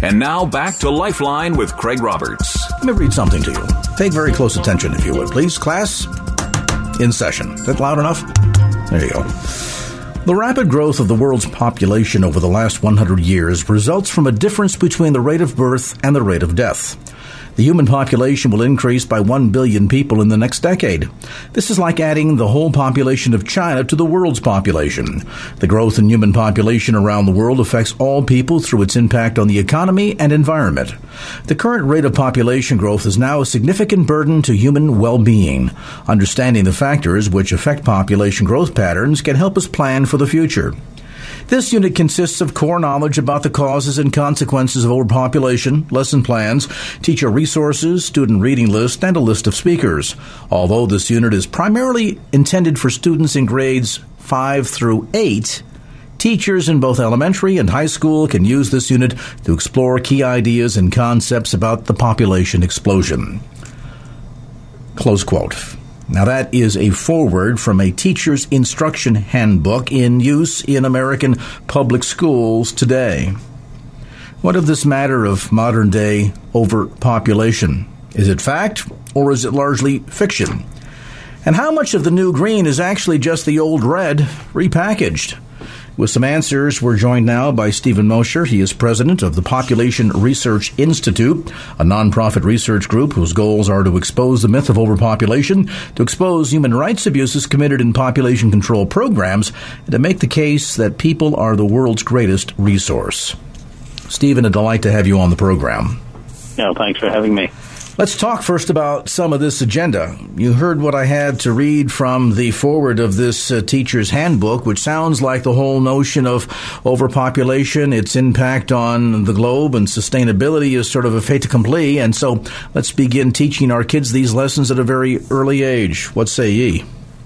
And now back to Lifeline with Craig Roberts. Let me read something to you. Pay very close attention, if you would, please. Class, in session. Is that loud enough? There you go. The rapid growth of the world's population over the last 100 years results from a difference between the rate of birth and the rate of death. The human population will increase by 1 billion people in the next decade. This is like adding the whole population of China to the world's population. The growth in human population around the world affects all people through its impact on the economy and environment. The current rate of population growth is now a significant burden to human well-being. Understanding the factors which affect population growth patterns can help us plan for the future. This unit consists of core knowledge about the causes and consequences of overpopulation, lesson plans, teacher resources, student reading list, and a list of speakers. Although this unit is primarily intended for students in grades 5 through 8, Teachers in both elementary and high school can use this unit to explore key ideas and concepts about the population explosion. Close quote. Now, that is a foreword from a teacher's instruction handbook in use in American public schools today. What of this matter of modern day overpopulation? Is it fact or is it largely fiction? And how much of the new green is actually just the old red repackaged? With some answers, we're joined now by Stephen Mosher. He is president of the Population Research Institute, a nonprofit research group whose goals are to expose the myth of overpopulation, to expose human rights abuses committed in population control programs, and to make the case that people are the world's greatest resource. Stephen, a delight to have you on the program. Yeah, thanks for having me. Let's talk first about some of this agenda. You heard what I had to read from the foreword of this uh, teacher's handbook, which sounds like the whole notion of overpopulation, its impact on the globe, and sustainability is sort of a fait accompli. And so let's begin teaching our kids these lessons at a very early age. What say ye?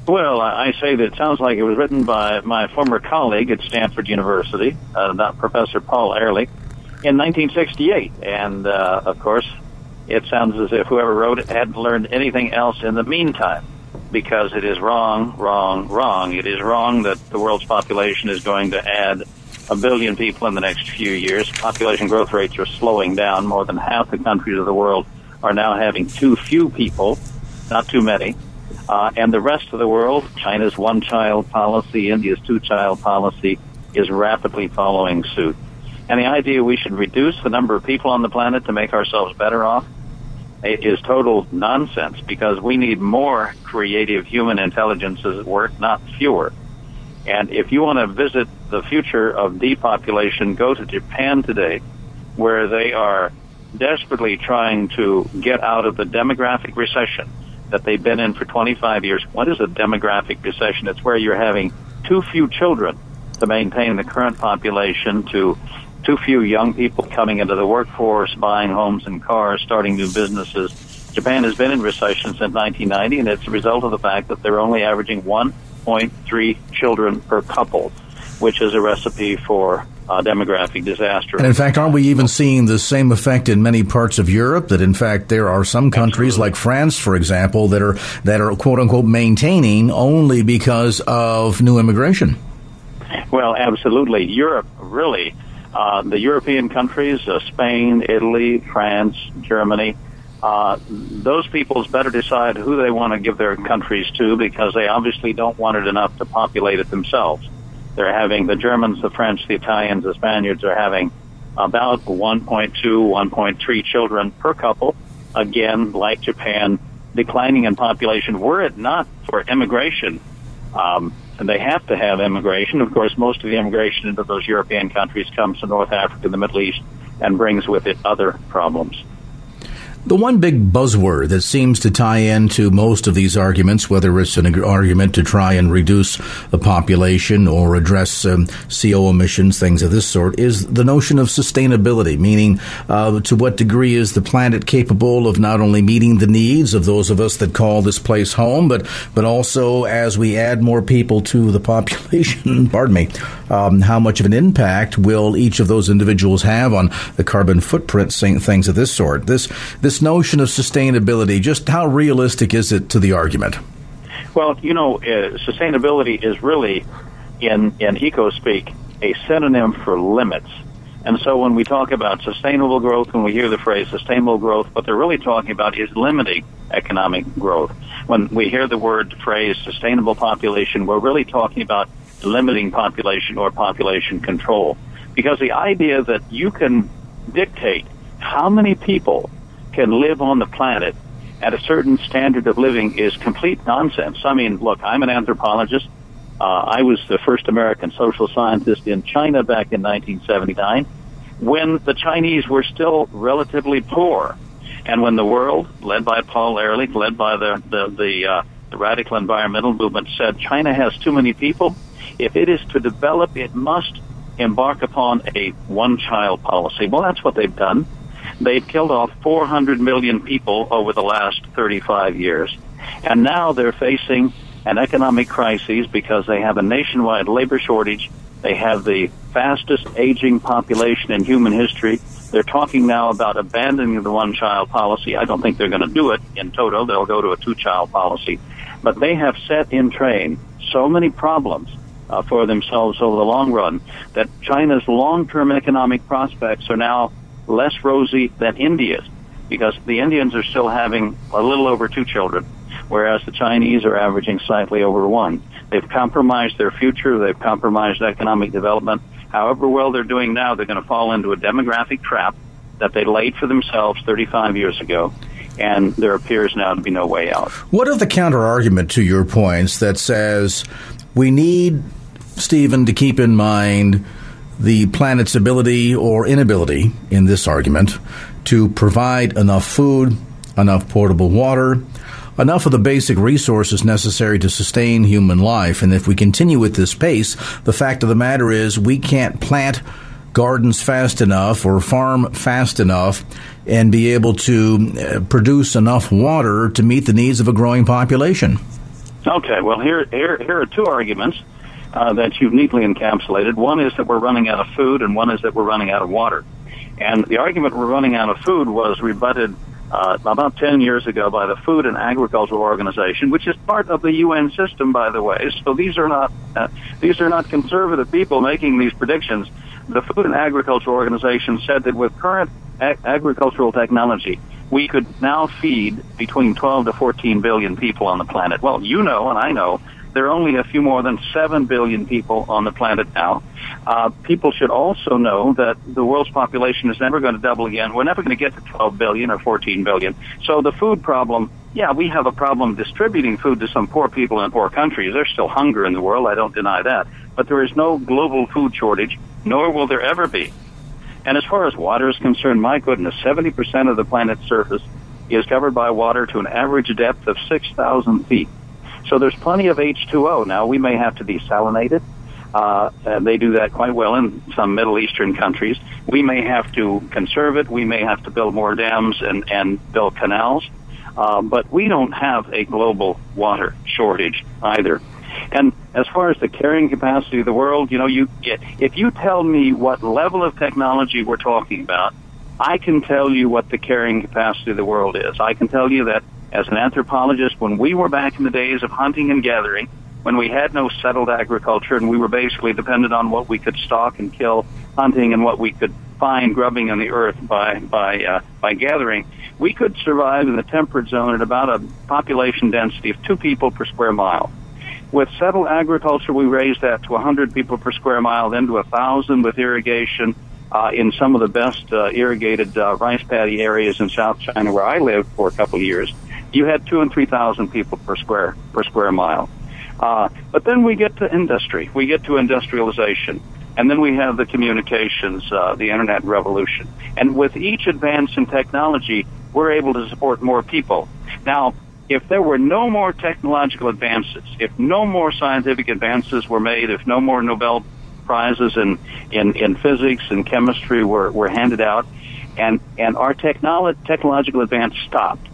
Well, I say that it sounds like it was written by my former colleague at Stanford University, uh, Professor Paul Ehrlich, in 1968. And, uh, of course, it sounds as if whoever wrote it hadn't learned anything else in the meantime because it is wrong, wrong, wrong. It is wrong that the world's population is going to add a billion people in the next few years. Population growth rates are slowing down. More than half the countries of the world are now having too few people, not too many. Uh, and the rest of the world, China's one child policy, India's two child policy, is rapidly following suit. And the idea we should reduce the number of people on the planet to make ourselves better off is total nonsense because we need more creative human intelligences at work, not fewer. And if you want to visit the future of depopulation, go to Japan today, where they are desperately trying to get out of the demographic recession that they've been in for 25 years. What is a demographic recession? It's where you're having too few children to maintain the current population to too few young people coming into the workforce, buying homes and cars, starting new businesses. Japan has been in recession since 1990, and it's a result of the fact that they're only averaging 1.3 children per couple, which is a recipe for uh, demographic disaster. And in fact, aren't we even seeing the same effect in many parts of Europe? That in fact there are some countries Absolutely. like France, for example, that are that are quote unquote maintaining only because of new immigration. Well, absolutely. Europe really uh, the European countries, uh, Spain, Italy, France, Germany, uh, those peoples better decide who they want to give their countries to because they obviously don't want it enough to populate it themselves. They're having the Germans, the French, the Italians, the Spaniards are having about 1.2, 1.3 children per couple. Again, like Japan, declining in population. Were it not for immigration, um, and they have to have immigration. Of course, most of the immigration into those European countries comes from North Africa and the Middle East and brings with it other problems. The one big buzzword that seems to tie into most of these arguments, whether it's an argument to try and reduce the population or address um, CO emissions, things of this sort, is the notion of sustainability, meaning uh, to what degree is the planet capable of not only meeting the needs of those of us that call this place home, but, but also as we add more people to the population, pardon me, um, how much of an impact will each of those individuals have on the carbon footprint, things of this sort. This, this this notion of sustainability, just how realistic is it to the argument? Well, you know, uh, sustainability is really, in, in eco speak, a synonym for limits. And so when we talk about sustainable growth, when we hear the phrase sustainable growth, what they're really talking about is limiting economic growth. When we hear the word phrase sustainable population, we're really talking about limiting population or population control. Because the idea that you can dictate how many people can live on the planet at a certain standard of living is complete nonsense. I mean, look, I'm an anthropologist. Uh, I was the first American social scientist in China back in 1979 when the Chinese were still relatively poor. And when the world, led by Paul Ehrlich, led by the, the, the, uh, the radical environmental movement, said China has too many people, if it is to develop, it must embark upon a one child policy. Well, that's what they've done. They've killed off 400 million people over the last 35 years. And now they're facing an economic crisis because they have a nationwide labor shortage. They have the fastest aging population in human history. They're talking now about abandoning the one child policy. I don't think they're going to do it in toto. They'll go to a two child policy. But they have set in train so many problems uh, for themselves over the long run that China's long term economic prospects are now less rosy than India's because the Indians are still having a little over two children, whereas the Chinese are averaging slightly over one. They've compromised their future. They've compromised economic development. However well they're doing now, they're going to fall into a demographic trap that they laid for themselves 35 years ago. And there appears now to be no way out. What of the counter argument to your points that says we need, Stephen, to keep in mind the planet's ability or inability in this argument to provide enough food, enough portable water, enough of the basic resources necessary to sustain human life. And if we continue with this pace, the fact of the matter is we can't plant gardens fast enough or farm fast enough and be able to uh, produce enough water to meet the needs of a growing population. Okay, well, here, here, here are two arguments uh, that you've neatly encapsulated. One is that we're running out of food, and one is that we're running out of water. And the argument we're running out of food was rebutted uh, about 10 years ago by the Food and Agricultural Organization, which is part of the UN system, by the way. So these are not uh, these are not conservative people making these predictions. The Food and Agricultural Organization said that with current ag- agricultural technology, we could now feed between 12 to 14 billion people on the planet. Well, you know, and I know there are only a few more than 7 billion people on the planet now. Uh, people should also know that the world's population is never going to double again. We're never going to get to 12 billion or 14 billion. So the food problem, yeah, we have a problem distributing food to some poor people in poor countries. There's still hunger in the world. I don't deny that. But there is no global food shortage, nor will there ever be. And as far as water is concerned, my goodness, 70% of the planet's surface is covered by water to an average depth of 6,000 feet. So there's plenty of H2O. Now, we may have to desalinate it. Uh, and they do that quite well in some Middle Eastern countries. We may have to conserve it. We may have to build more dams and, and build canals. Uh, but we don't have a global water shortage either. And as far as the carrying capacity of the world, you know, you get, if you tell me what level of technology we're talking about, I can tell you what the carrying capacity of the world is. I can tell you that as an anthropologist, when we were back in the days of hunting and gathering, when we had no settled agriculture and we were basically dependent on what we could stalk and kill hunting and what we could find grubbing on the earth by by uh, by gathering, we could survive in the temperate zone at about a population density of two people per square mile. With settled agriculture, we raised that to 100 people per square mile, then to 1,000 with irrigation uh, in some of the best uh, irrigated uh, rice paddy areas in South China, where I lived for a couple of years you had two and three thousand people per square per square mile. Uh, but then we get to industry, we get to industrialization, and then we have the communications, uh, the internet revolution. And with each advance in technology, we're able to support more people. Now, if there were no more technological advances, if no more scientific advances were made, if no more Nobel prizes in, in, in physics and chemistry were, were handed out, and, and our technolo- technological advance stopped,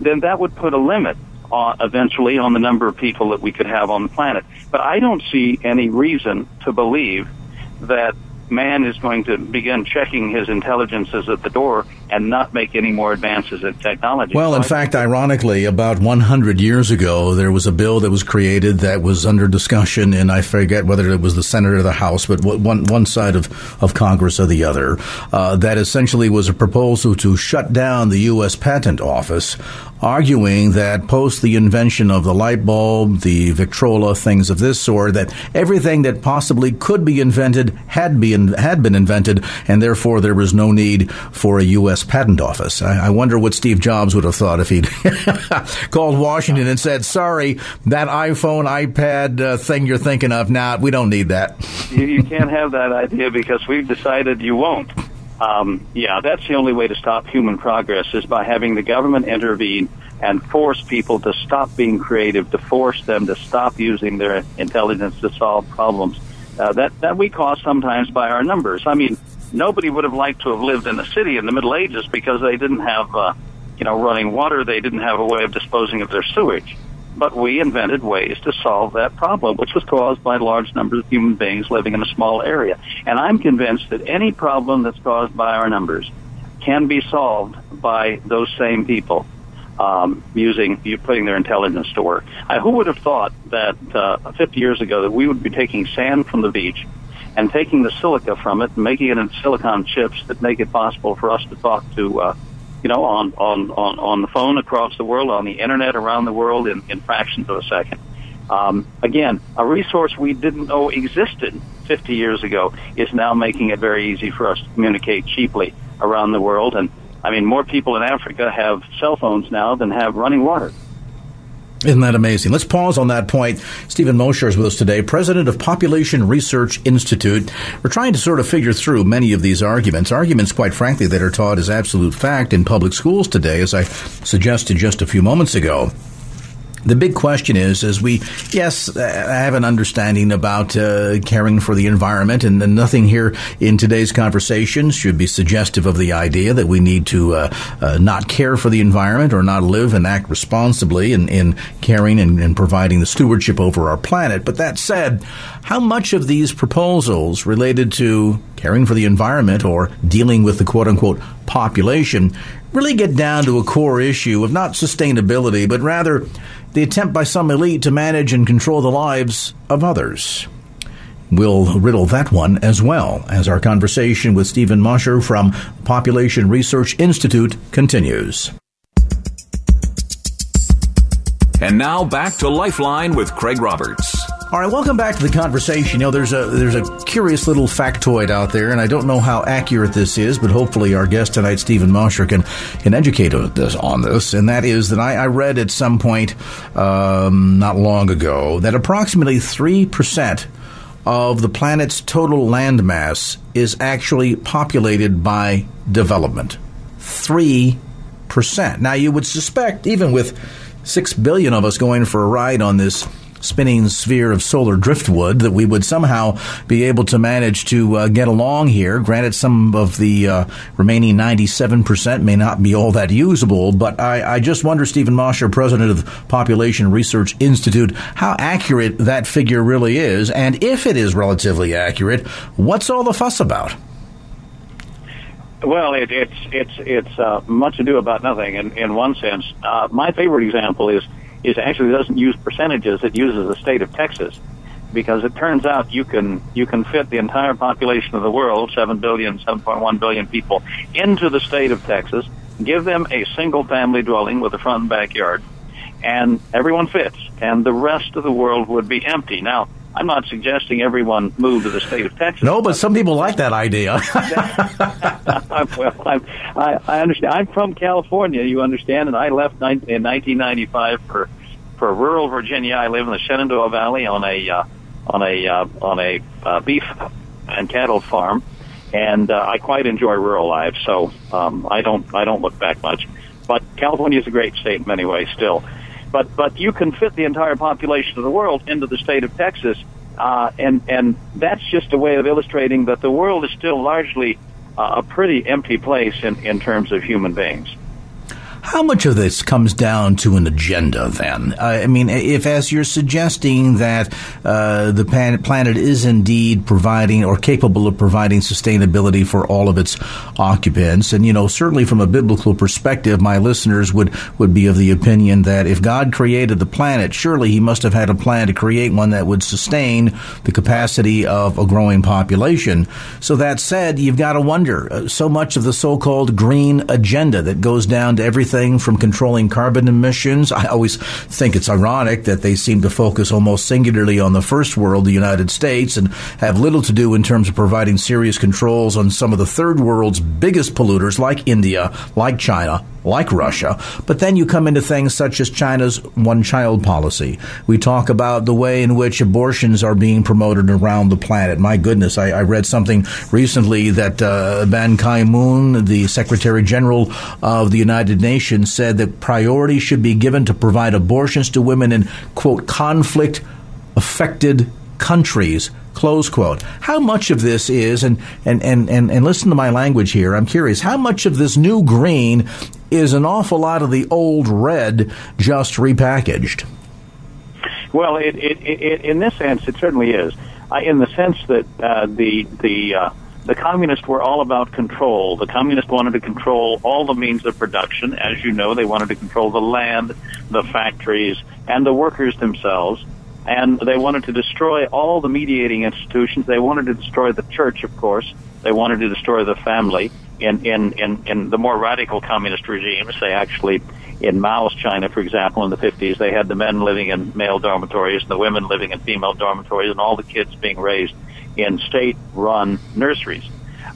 then that would put a limit uh, eventually on the number of people that we could have on the planet. But I don't see any reason to believe that man is going to begin checking his intelligences at the door and not make any more advances in technology. Well, in fact, ironically, about 100 years ago, there was a bill that was created that was under discussion, and I forget whether it was the Senate or the House, but one, one side of, of Congress or the other, uh, that essentially was a proposal to shut down the U.S. Patent Office arguing that post the invention of the light bulb, the Victrola, things of this sort, that everything that possibly could be invented had been had been invented, and therefore there was no need for a U.S. patent office. I, I wonder what Steve Jobs would have thought if he'd called Washington and said, "Sorry, that iPhone, iPad uh, thing you're thinking of, nah, we don't need that." you, you can't have that idea because we've decided you won't. Um, yeah, that's the only way to stop human progress is by having the government intervene and force people to stop being creative, to force them to stop using their intelligence to solve problems uh, that that we cause sometimes by our numbers. I mean, nobody would have liked to have lived in a city in the Middle Ages because they didn't have, uh, you know, running water. They didn't have a way of disposing of their sewage. But we invented ways to solve that problem, which was caused by large numbers of human beings living in a small area. And I'm convinced that any problem that's caused by our numbers can be solved by those same people um, using you putting their intelligence to work. I, who would have thought that uh, 50 years ago that we would be taking sand from the beach and taking the silica from it and making it into silicon chips that make it possible for us to talk to uh, you know, on, on, on, on the phone across the world, on the internet around the world in, in fractions of a second. Um, again, a resource we didn't know existed 50 years ago is now making it very easy for us to communicate cheaply around the world. And I mean, more people in Africa have cell phones now than have running water. Isn't that amazing? Let's pause on that point. Stephen Mosher is with us today, president of Population Research Institute. We're trying to sort of figure through many of these arguments, arguments, quite frankly, that are taught as absolute fact in public schools today, as I suggested just a few moments ago the big question is, as we, yes, I have an understanding about uh, caring for the environment, and, and, nothing here in today's conversation should be suggestive of the idea that we need to uh, uh, not care for the environment or not live and act responsibly in, in caring and, and providing the stewardship over our planet. But that said, how much of these proposals related to caring for the environment or dealing with the quote unquote population really get down to a core issue of not sustainability, but rather the attempt by some elite to manage and control the lives of others. We'll riddle that one as well as our conversation with Stephen Mosher from Population Research Institute continues. And now back to Lifeline with Craig Roberts. All right, welcome back to the conversation. You know, there's a there's a curious little factoid out there, and I don't know how accurate this is, but hopefully our guest tonight, Stephen Mosher, can can educate us on this. And that is that I, I read at some point um, not long ago that approximately three percent of the planet's total landmass is actually populated by development. Three percent. Now, you would suspect, even with six billion of us going for a ride on this spinning sphere of solar driftwood that we would somehow be able to manage to uh, get along here. Granted, some of the uh, remaining 97% may not be all that usable, but I, I just wonder, Stephen Mosher, president of Population Research Institute, how accurate that figure really is, and if it is relatively accurate, what's all the fuss about? Well, it, it's it's it's uh, much ado about nothing. In in one sense, uh, my favorite example is is actually doesn't use percentages; it uses the state of Texas, because it turns out you can you can fit the entire population of the world, seven billion, seven point one billion people, into the state of Texas, give them a single family dwelling with a front and backyard, and everyone fits, and the rest of the world would be empty. Now, I'm not suggesting everyone move to the state of Texas. No, but some people like that idea. well, I'm, I, I understand. I'm from California, you understand, and I left in 1995 for for rural Virginia. I live in the Shenandoah Valley on a uh, on a uh, on a uh, beef and cattle farm, and uh, I quite enjoy rural life. So um, I don't I don't look back much. But California is a great state in many ways still. But but you can fit the entire population of the world into the state of Texas, uh, and and that's just a way of illustrating that the world is still largely uh, a pretty empty place in in terms of human beings. How much of this comes down to an agenda then? I mean, if as you're suggesting that uh, the planet is indeed providing or capable of providing sustainability for all of its occupants, and you know, certainly from a biblical perspective, my listeners would, would be of the opinion that if God created the planet, surely he must have had a plan to create one that would sustain the capacity of a growing population. So that said, you've got to wonder, uh, so much of the so-called green agenda that goes down to everything from controlling carbon emissions. I always think it's ironic that they seem to focus almost singularly on the first world, the United States, and have little to do in terms of providing serious controls on some of the third world's biggest polluters like India, like China, like Russia. But then you come into things such as China's one child policy. We talk about the way in which abortions are being promoted around the planet. My goodness, I, I read something recently that uh, Ban Ki moon, the Secretary General of the United Nations, said that priority should be given to provide abortions to women in, quote, conflict affected countries close quote how much of this is and, and, and, and, and listen to my language here i'm curious how much of this new green is an awful lot of the old red just repackaged. Well, it, it, it, in this sense, it certainly is. Uh, in the sense that uh, the the uh, the communists were all about control. The communists wanted to control all the means of production. As you know, they wanted to control the land, the factories, and the workers themselves. And they wanted to destroy all the mediating institutions. They wanted to destroy the church, of course. They wanted to destroy the family in, in, in, in the more radical communist regimes, they actually, in Mao's China, for example, in the 50s, they had the men living in male dormitories and the women living in female dormitories and all the kids being raised in state-run nurseries.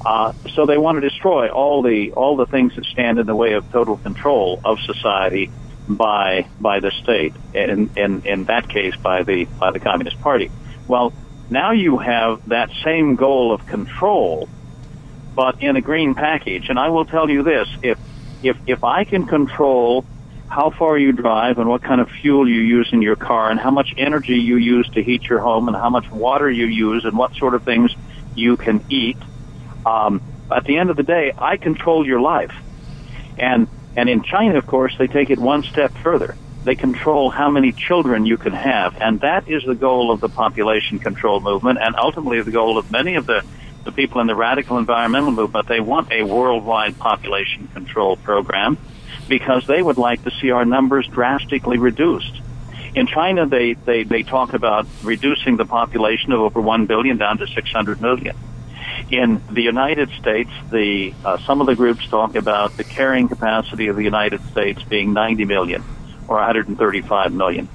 Uh, so they want to destroy all the all the things that stand in the way of total control of society by by the state, and in in that case by the by the Communist Party. Well, now you have that same goal of control but in a green package. And I will tell you this: if if if I can control how far you drive and what kind of fuel you use in your car and how much energy you use to heat your home and how much water you use and what sort of things you can eat. Um, at the end of the day, I control your life. And and in China, of course, they take it one step further. They control how many children you can have, and that is the goal of the population control movement, and ultimately the goal of many of the the people in the radical environmental movement, they want a worldwide population control program because they would like to see our numbers drastically reduced. In China, they, they, they talk about reducing the population of over 1 billion down to 600 million. In the United States, the, uh, some of the groups talk about the carrying capacity of the United States being 90 million or 135 million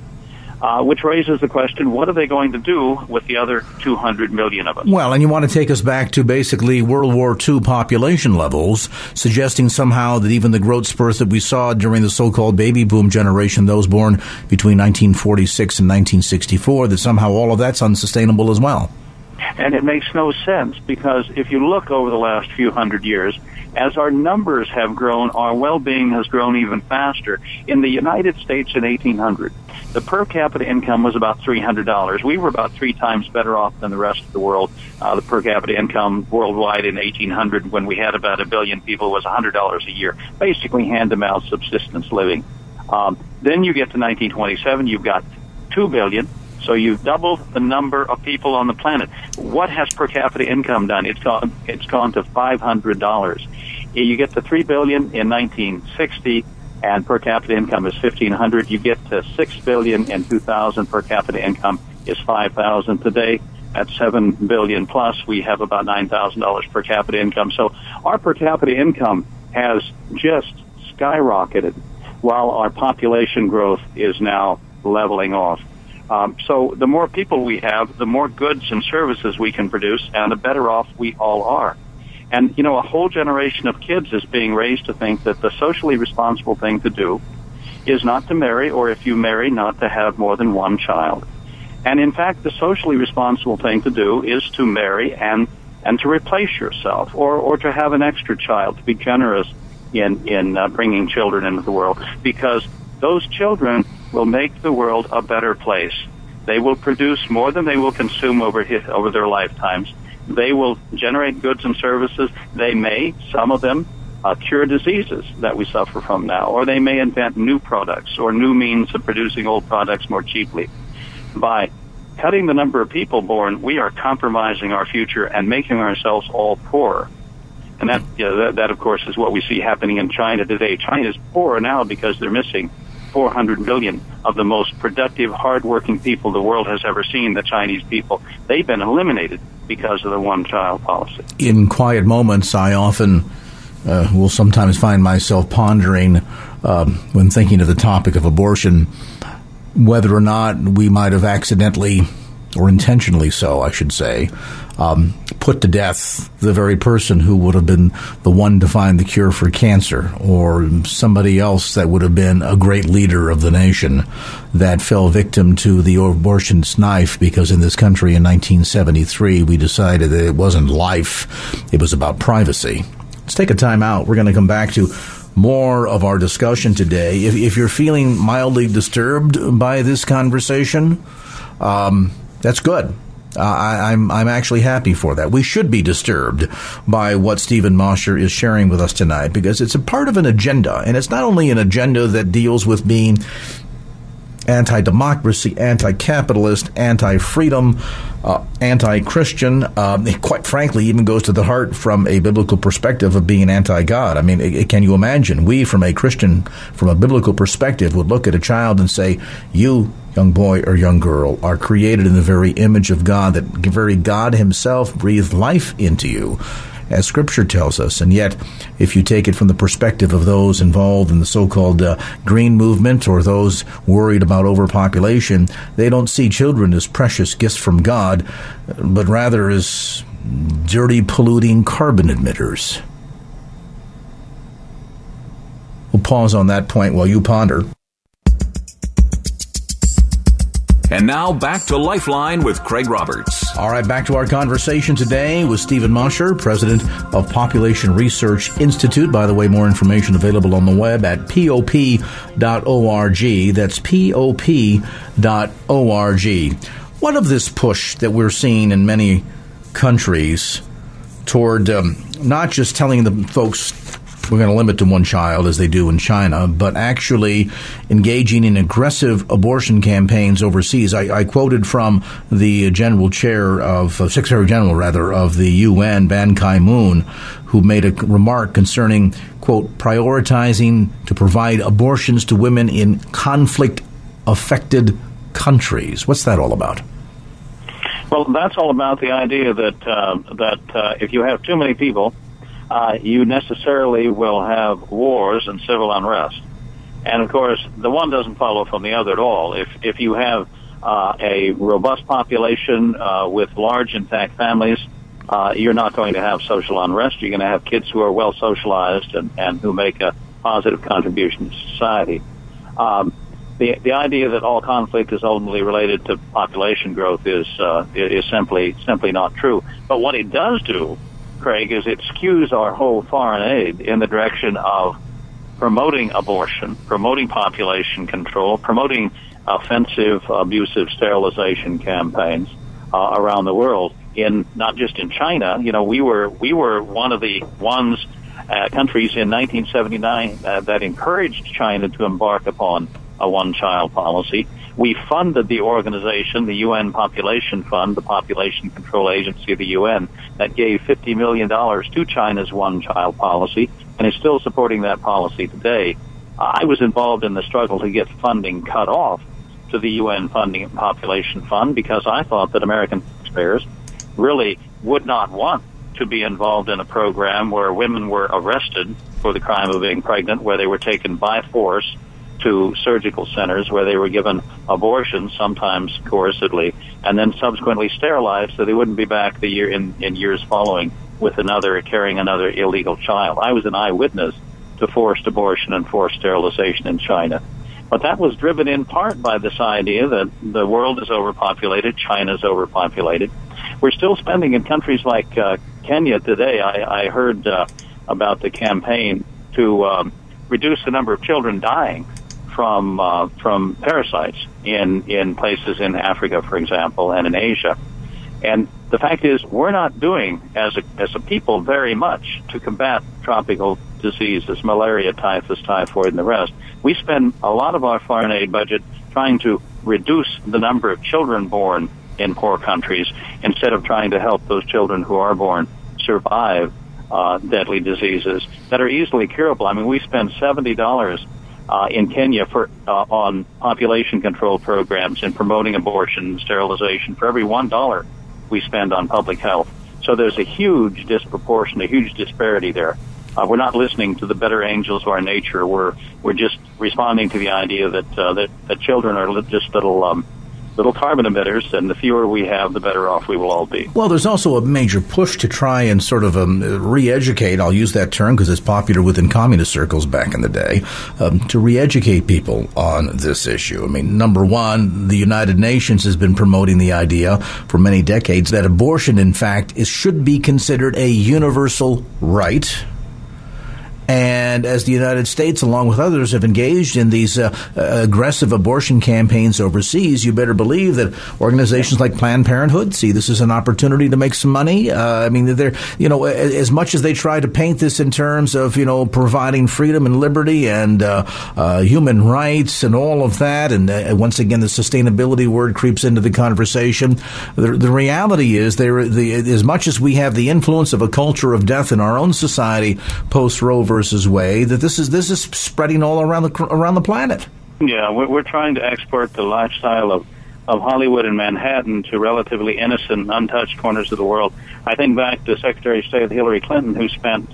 uh, which raises the question: What are they going to do with the other 200 million of us? Well, and you want to take us back to basically World War II population levels, suggesting somehow that even the growth spurts that we saw during the so-called baby boom generation, those born between 1946 and 1964, that somehow all of that's unsustainable as well. And it makes no sense because if you look over the last few hundred years, as our numbers have grown, our well-being has grown even faster. In the United States in 1800, the per capita income was about $300. We were about three times better off than the rest of the world. Uh, the per capita income worldwide in 1800, when we had about a billion people, was $100 a year, basically hand-to-mouth subsistence living. Um, then you get to 1927, you've got two billion. So you've doubled the number of people on the planet. What has per capita income done? It's gone. It's gone to five hundred dollars. You get to three billion in 1960, and per capita income is 1500. You get to six billion in 2000. Per capita income is 5,000 today. At seven billion plus, we have about nine thousand dollars per capita income. So our per capita income has just skyrocketed, while our population growth is now leveling off. Um, so the more people we have, the more goods and services we can produce, and the better off we all are. And, you know, a whole generation of kids is being raised to think that the socially responsible thing to do is not to marry, or if you marry, not to have more than one child. And in fact, the socially responsible thing to do is to marry and, and to replace yourself, or, or to have an extra child, to be generous in, in uh, bringing children into the world, because those children will make the world a better place. They will produce more than they will consume over, his, over their lifetimes they will generate goods and services. They may, some of them, uh, cure diseases that we suffer from now, or they may invent new products or new means of producing old products more cheaply. By cutting the number of people born, we are compromising our future and making ourselves all poorer. And that, you know, that, that, of course, is what we see happening in China today. China is poor now because they're missing 400 million of the most productive, hardworking people the world has ever seen, the Chinese people. They've been eliminated because of the one child policy. In quiet moments, I often uh, will sometimes find myself pondering uh, when thinking of the topic of abortion whether or not we might have accidentally or intentionally so, I should say, um, put to death the very person who would have been the one to find the cure for cancer, or somebody else that would have been a great leader of the nation that fell victim to the abortionist knife because in this country in 1973 we decided that it wasn't life, it was about privacy. Let's take a time out. We're going to come back to more of our discussion today. If, if you're feeling mildly disturbed by this conversation, um, that's good. Uh, I, am I'm, I'm actually happy for that. We should be disturbed by what Stephen Mosher is sharing with us tonight because it's a part of an agenda, and it's not only an agenda that deals with being anti democracy, anti capitalist, anti freedom, uh, anti Christian. Um, quite frankly, even goes to the heart from a biblical perspective of being anti God. I mean, it, can you imagine? We, from a Christian, from a biblical perspective, would look at a child and say, You, young boy or young girl, are created in the very image of God, that very God Himself breathed life into you as Scripture tells us. And yet, if you take it from the perspective of those involved in the so called uh, green movement or those worried about overpopulation, they don't see children as precious gifts from God, but rather as dirty, polluting carbon emitters. We'll pause on that point while you ponder. And now back to Lifeline with Craig Roberts. All right, back to our conversation today with Stephen Mosher, president of Population Research Institute. By the way, more information available on the web at pop.org. That's pop.org. What of this push that we're seeing in many countries toward um, not just telling the folks we're going to limit to one child as they do in China, but actually engaging in aggressive abortion campaigns overseas. I, I quoted from the general chair of uh, Secretary General rather of the UN, Ban Ki-moon, who made a remark concerning quote prioritizing to provide abortions to women in conflict affected countries. What's that all about? Well, that's all about the idea that uh, that uh, if you have too many people uh, you necessarily will have wars and civil unrest. And of course, the one doesn't follow from the other at all. If if you have uh, a robust population uh, with large, intact families, uh, you're not going to have social unrest. You're going to have kids who are well socialized and, and who make a positive contribution to society. Um, the the idea that all conflict is ultimately related to population growth is uh, is simply simply not true. But what it does do Craig, is it skews our whole foreign aid in the direction of promoting abortion, promoting population control, promoting offensive, abusive sterilization campaigns uh, around the world. In not just in China, you know, we were we were one of the ones uh, countries in 1979 uh, that encouraged China to embark upon a one-child policy. We funded the organization, the UN Population Fund, the population control agency of the UN, that gave $50 million to China's one child policy and is still supporting that policy today. I was involved in the struggle to get funding cut off to the UN funding population fund because I thought that American taxpayers really would not want to be involved in a program where women were arrested for the crime of being pregnant, where they were taken by force to surgical centers where they were given abortions, sometimes coercively, and then subsequently sterilized so they wouldn't be back the year in, in years following with another carrying another illegal child. I was an eyewitness to forced abortion and forced sterilization in China. But that was driven in part by this idea that the world is overpopulated, China is overpopulated. We're still spending in countries like uh, Kenya today. I, I heard uh, about the campaign to um, reduce the number of children dying from uh, from parasites in in places in Africa, for example, and in Asia. And the fact is, we're not doing as a as a people very much to combat tropical diseases, malaria, typhus, typhoid, and the rest. We spend a lot of our foreign aid budget trying to reduce the number of children born in poor countries instead of trying to help those children who are born survive uh, deadly diseases that are easily curable. I mean, we spend seventy dollars uh, in Kenya for uh, on population control programs and promoting abortion and sterilization for every one dollar we spend on public health. So there's a huge disproportion, a huge disparity there. Uh, we're not listening to the better angels of our nature. We're we're just responding to the idea that uh, that, that children are just little um, little carbon emitters, and the fewer we have, the better off we will all be. Well, there's also a major push to try and sort of um, re-educate. I'll use that term because it's popular within communist circles back in the day um, to re-educate people on this issue. I mean, number one, the United Nations has been promoting the idea for many decades that abortion, in fact, is should be considered a universal right and as the United States, along with others, have engaged in these uh, uh, aggressive abortion campaigns overseas, you better believe that organizations like Planned Parenthood see this as an opportunity to make some money. Uh, I mean, they're, you know, as much as they try to paint this in terms of, you know, providing freedom and liberty and uh, uh, human rights and all of that, and uh, once again, the sustainability word creeps into the conversation. The, the reality is, there, the, as much as we have the influence of a culture of death in our own society post Roe versus Wade that this is this is spreading all around the around the planet. Yeah, we're, we're trying to export the lifestyle of of Hollywood and Manhattan to relatively innocent, untouched corners of the world. I think back to Secretary of State Hillary Clinton, who spent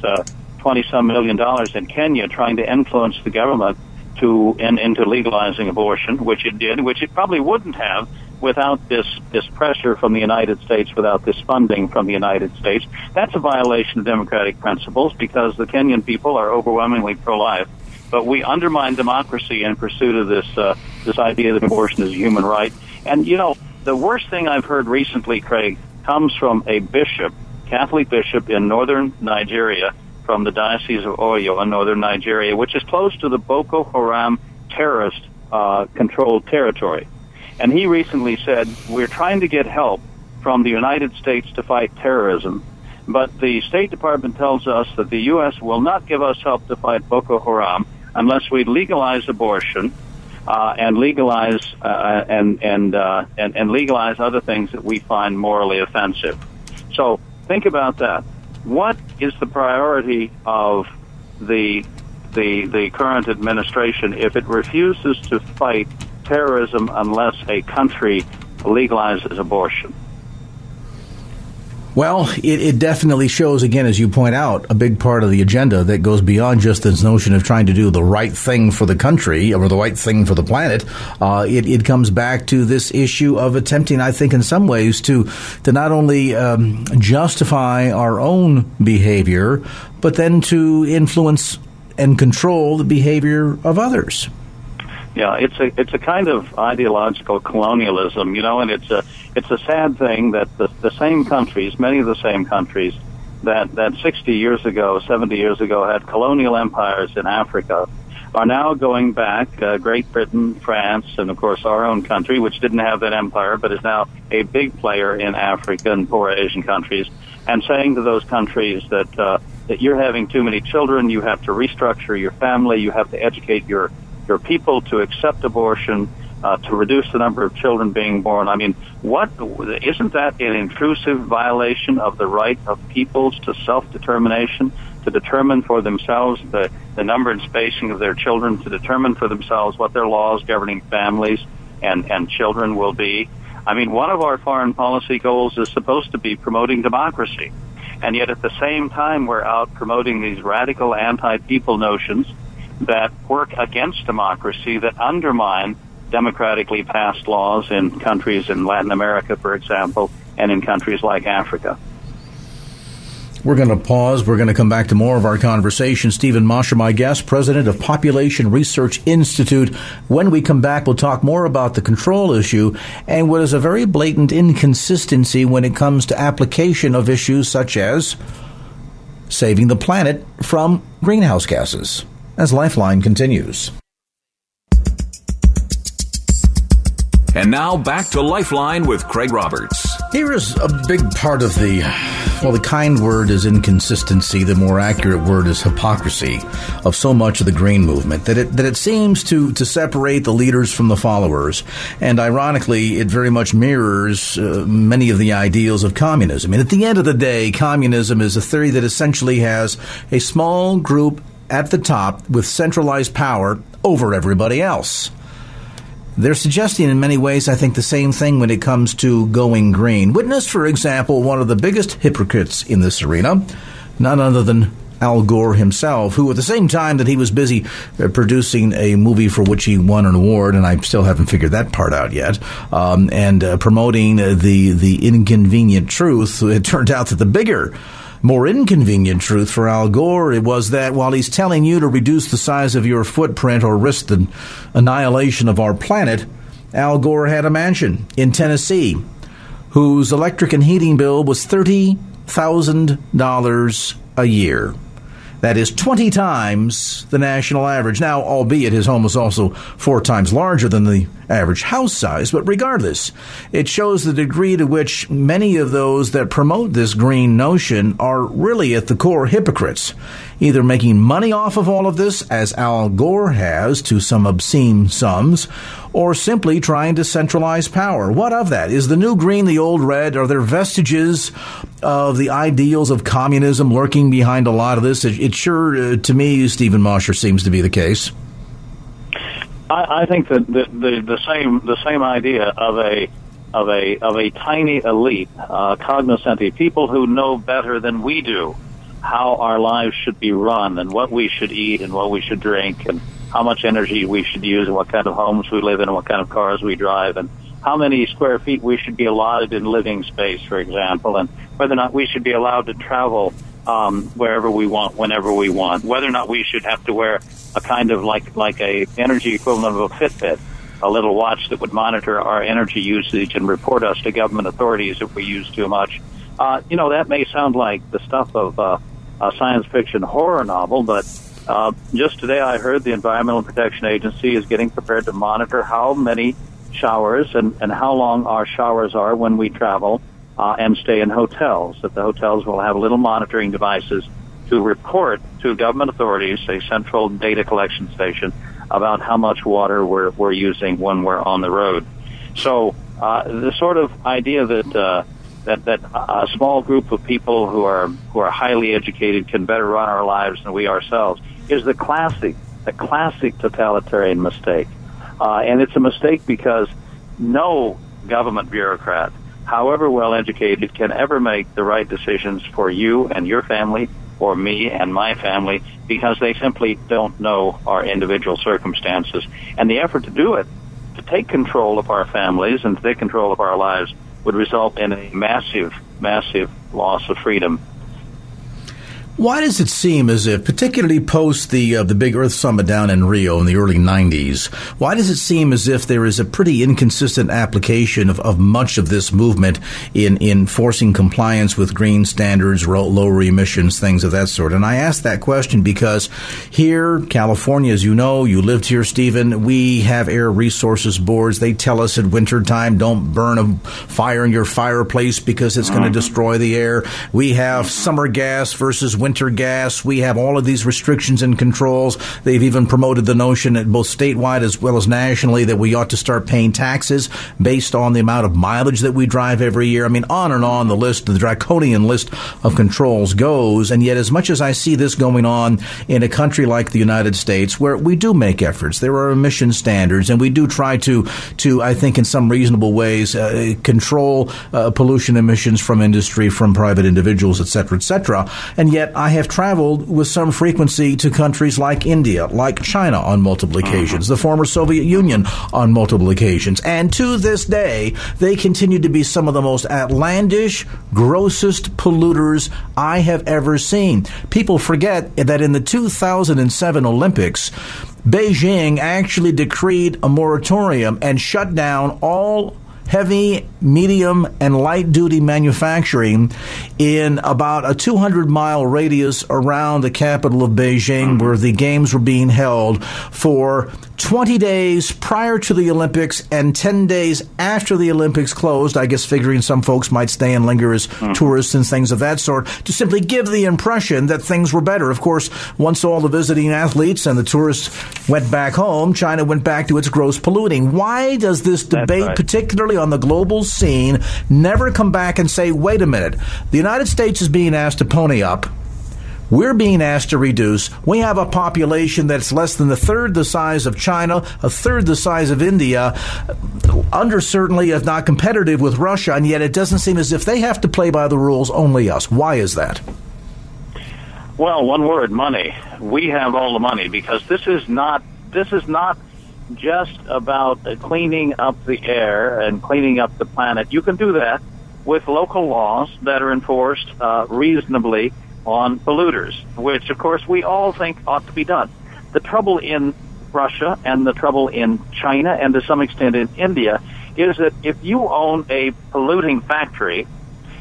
twenty uh, some million dollars in Kenya trying to influence the government to in, into legalizing abortion, which it did, which it probably wouldn't have without this this pressure from the United States, without this funding from the United States. That's a violation of democratic principles because the Kenyan people are overwhelmingly pro-life. But we undermine democracy in pursuit of this uh, this idea that abortion is a human right. And you know, the worst thing I've heard recently, Craig, comes from a bishop, Catholic bishop in northern Nigeria, from the Diocese of Oyo in northern Nigeria, which is close to the Boko Haram terrorist uh, controlled territory. And he recently said, we're trying to get help from the United States to fight terrorism, but the State Department tells us that the U.S. will not give us help to fight Boko Haram unless we legalize abortion uh, and legalize uh, and and, uh, and and legalize other things that we find morally offensive. So think about that. What is the priority of the the the current administration if it refuses to fight terrorism unless a country legalizes abortion. Well, it, it, definitely shows, again, as you point out, a big part of the agenda that goes beyond just this notion of trying to do the right thing for the country or the right thing for the planet. Uh, it, it, comes back to this issue of attempting, I think, in some ways, to to not only um, justify our own behavior, but then to influence and control the behavior of others. Yeah, it's a it's a kind of ideological colonialism, you know, and it's a it's a sad thing that the the same countries, many of the same countries that that 60 years ago, 70 years ago had colonial empires in Africa are now going back, uh, Great Britain, France, and of course our own country, which didn't have that empire, but is now a big player in Africa and poor Asian countries, and saying to those countries that uh, that you're having too many children, you have to restructure your family, you have to educate your your people to accept abortion, uh, to reduce the number of children being born. I mean, what isn't that an intrusive violation of the right of peoples to self-determination, to determine for themselves the, the number and spacing of their children, to determine for themselves what their laws governing families and, and children will be? I mean, one of our foreign policy goals is supposed to be promoting democracy. And yet at the same time, we're out promoting these radical anti-people notions that work against democracy, that undermine democratically passed laws in countries in Latin America, for example, and in countries like Africa. We're going to pause. We're going to come back to more of our conversation. Stephen Mosher, my guest, president of Population Research Institute. When we come back, we'll talk more about the control issue and what is a very blatant inconsistency when it comes to application of issues such as saving the planet from greenhouse gases as Lifeline continues. And now back to Lifeline with Craig Roberts. Here is a big part of the well, the kind word is inconsistency. The more accurate word is hypocrisy of so much of the green movement that it that it seems to to separate the leaders from the followers. And ironically, it very much mirrors uh, many of the ideals of communism. And at the end of the day, communism is a theory that essentially has a small group at the top with centralized power over everybody else. They're suggesting in many ways, I think, the same thing when it comes to going green. Witness, for example, one of the biggest hypocrites in this arena, none other than Al Gore himself, who at the same time that he was busy uh, producing a movie for which he won an award, and I still haven't figured that part out yet, um, and uh, promoting uh, the the inconvenient truth, it turned out that the bigger more inconvenient truth for Al Gore it was that while he's telling you to reduce the size of your footprint or risk the annihilation of our planet, Al Gore had a mansion in Tennessee whose electric and heating bill was $30,000 a year. That is 20 times the national average. Now, albeit his home was also four times larger than the average house size, but regardless, it shows the degree to which many of those that promote this green notion are really at the core hypocrites, either making money off of all of this, as Al Gore has to some obscene sums, or simply trying to centralize power. What of that? Is the new green the old red? Are there vestiges of the ideals of communism lurking behind a lot of this? It, it sure, uh, to me, Steven Mosher, seems to be the case. I, I think that the, the, the same the same idea of a of a of a tiny elite, uh, cognoscenti, people who know better than we do how our lives should be run and what we should eat and what we should drink and how much energy we should use and what kind of homes we live in and what kind of cars we drive and how many square feet we should be allotted in living space, for example, and whether or not we should be allowed to travel um, wherever we want, whenever we want, whether or not we should have to wear a kind of like like a energy equivalent of a Fitbit, a little watch that would monitor our energy usage and report us to government authorities if we use too much. Uh, you know, that may sound like the stuff of uh, a science fiction horror novel, but uh, just today I heard the Environmental Protection Agency is getting prepared to monitor how many showers and, and how long our showers are when we travel uh, and stay in hotels. That the hotels will have little monitoring devices to report to government authorities, a central data collection station, about how much water we're, we're using when we're on the road. So uh, the sort of idea that uh, that that a small group of people who are who are highly educated can better run our lives than we ourselves is the classic the classic totalitarian mistake, uh, and it's a mistake because no government bureaucrat, however well educated, can ever make the right decisions for you and your family or me and my family because they simply don't know our individual circumstances. And the effort to do it, to take control of our families and to take control of our lives, would result in a massive, massive loss of freedom why does it seem as if, particularly post the uh, the big Earth Summit down in Rio in the early '90s, why does it seem as if there is a pretty inconsistent application of, of much of this movement in in forcing compliance with green standards, lower emissions, things of that sort? And I ask that question because here, California, as you know, you lived here, Steven. We have air resources boards. They tell us at wintertime, don't burn a fire in your fireplace because it's going to mm-hmm. destroy the air. We have summer gas versus winter gas. We have all of these restrictions and controls. They've even promoted the notion that both statewide as well as nationally that we ought to start paying taxes based on the amount of mileage that we drive every year. I mean, on and on the list, the draconian list of controls goes. And yet, as much as I see this going on in a country like the United States, where we do make efforts, there are emission standards, and we do try to, to I think, in some reasonable ways, uh, control uh, pollution emissions from industry, from private individuals, et cetera, et cetera. And yet, I have traveled with some frequency to countries like India, like China on multiple uh-huh. occasions, the former Soviet Union on multiple occasions. And to this day, they continue to be some of the most outlandish, grossest polluters I have ever seen. People forget that in the 2007 Olympics, Beijing actually decreed a moratorium and shut down all heavy, medium, and light duty manufacturing in about a 200 mile radius around the capital of Beijing, where the games were being held for 20 days prior to the Olympics and 10 days after the Olympics closed. I guess figuring some folks might stay and linger as mm-hmm. tourists and things of that sort to simply give the impression that things were better. Of course, once all the visiting athletes and the tourists went back home, China went back to its gross polluting. Why does this debate, right. particularly on the global scene, never come back and say, wait a minute, the United States is being asked to pony up. We're being asked to reduce. We have a population that's less than a third the size of China, a third the size of India, under certainly, if not competitive with Russia, and yet it doesn't seem as if they have to play by the rules, only us. Why is that? Well, one word, money. We have all the money because this is not this is not just about cleaning up the air and cleaning up the planet. You can do that with local laws that are enforced uh, reasonably on polluters, which of course we all think ought to be done. The trouble in Russia and the trouble in China and to some extent in India is that if you own a polluting factory,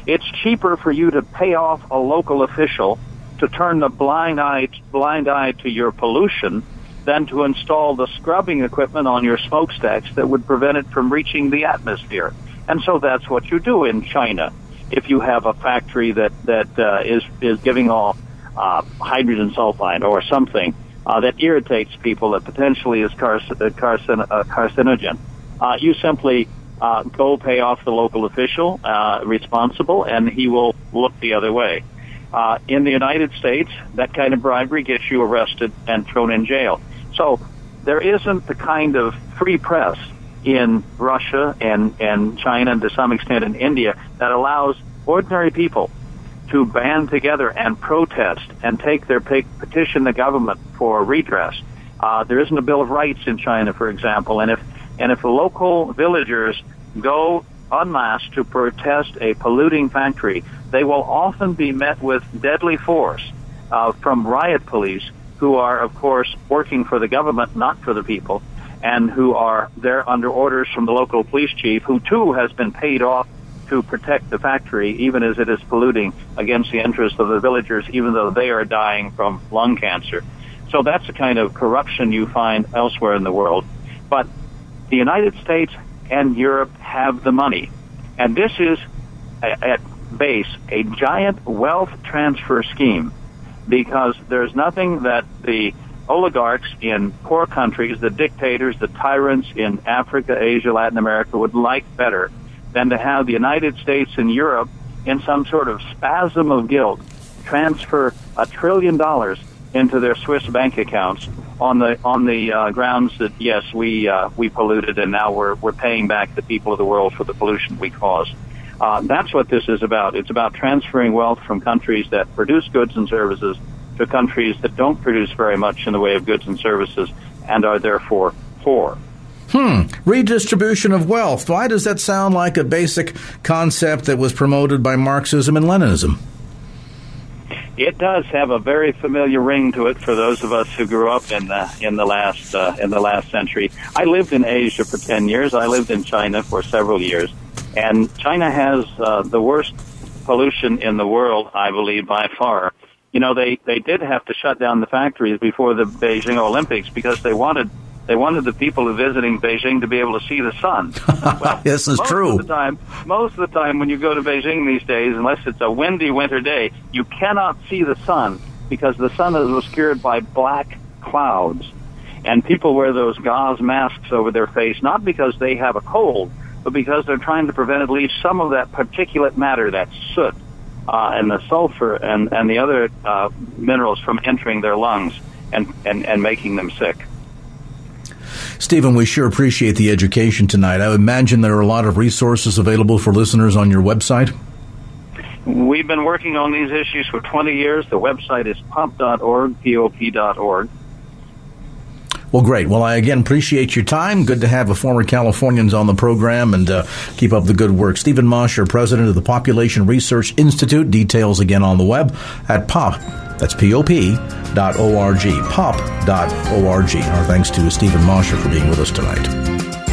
it's cheaper for you to pay off a local official to turn the blind eye blind eye to your pollution than to install the scrubbing equipment on your smokestacks that would prevent it from reaching the atmosphere. And so that's what you do in China. If you have a factory that that uh, is is giving off uh, hydrogen sulfide or something uh, that irritates people that potentially is carcin- uh, carcin- uh, carcinogen, uh, you simply uh, go pay off the local official uh, responsible, and he will look the other way. Uh, in the United States, that kind of bribery gets you arrested and thrown in jail. So there isn't the kind of free press in Russia and, and China and to some extent in India that allows ordinary people to band together and protest and take their petition the government for redress. Uh, there isn't a Bill of Rights in China, for example, and if and if local villagers go en masse to protest a polluting factory, they will often be met with deadly force uh, from riot police who are, of course, working for the government, not for the people, and who are there under orders from the local police chief, who too has been paid off to protect the factory, even as it is polluting against the interests of the villagers, even though they are dying from lung cancer. So that's the kind of corruption you find elsewhere in the world. But the United States and Europe have the money. And this is, at base, a giant wealth transfer scheme because there's nothing that the oligarchs in poor countries, the dictators, the tyrants in Africa, Asia, Latin America would like better than to have the United States and Europe in some sort of spasm of guilt transfer a trillion dollars into their Swiss bank accounts on the on the uh, grounds that yes we uh, we polluted and now we're we're paying back the people of the world for the pollution we caused. Uh, that's what this is about. It's about transferring wealth from countries that produce goods and services to countries that don't produce very much in the way of goods and services and are therefore poor. Hmm. Redistribution of wealth. Why does that sound like a basic concept that was promoted by Marxism and Leninism? It does have a very familiar ring to it for those of us who grew up in the in the last uh, in the last century. I lived in Asia for ten years. I lived in China for several years, and China has uh, the worst pollution in the world, I believe, by far. You know, they, they did have to shut down the factories before the Beijing Olympics because they wanted they wanted the people who visiting Beijing to be able to see the sun. Well, this is most true. Of the time, most of the time, when you go to Beijing these days, unless it's a windy winter day, you cannot see the sun because the sun is obscured by black clouds. And people wear those gauze masks over their face, not because they have a cold, but because they're trying to prevent at least some of that particulate matter, that soot, uh, and the sulfur and, and the other uh, minerals from entering their lungs and, and, and making them sick. Steven, we sure appreciate the education tonight. I imagine there are a lot of resources available for listeners on your website. We've been working on these issues for 20 years. The website is pop.org, P-O-P.org. Well, great. Well, I again appreciate your time. Good to have a former Californians on the program and uh, keep up the good work. Steven Mosher, president of the Population Research Institute. Details again on the web at pop. That's P-O-P dot O-R-G, pop dot O-R-G. Our thanks to Steven Mosher for being with us tonight.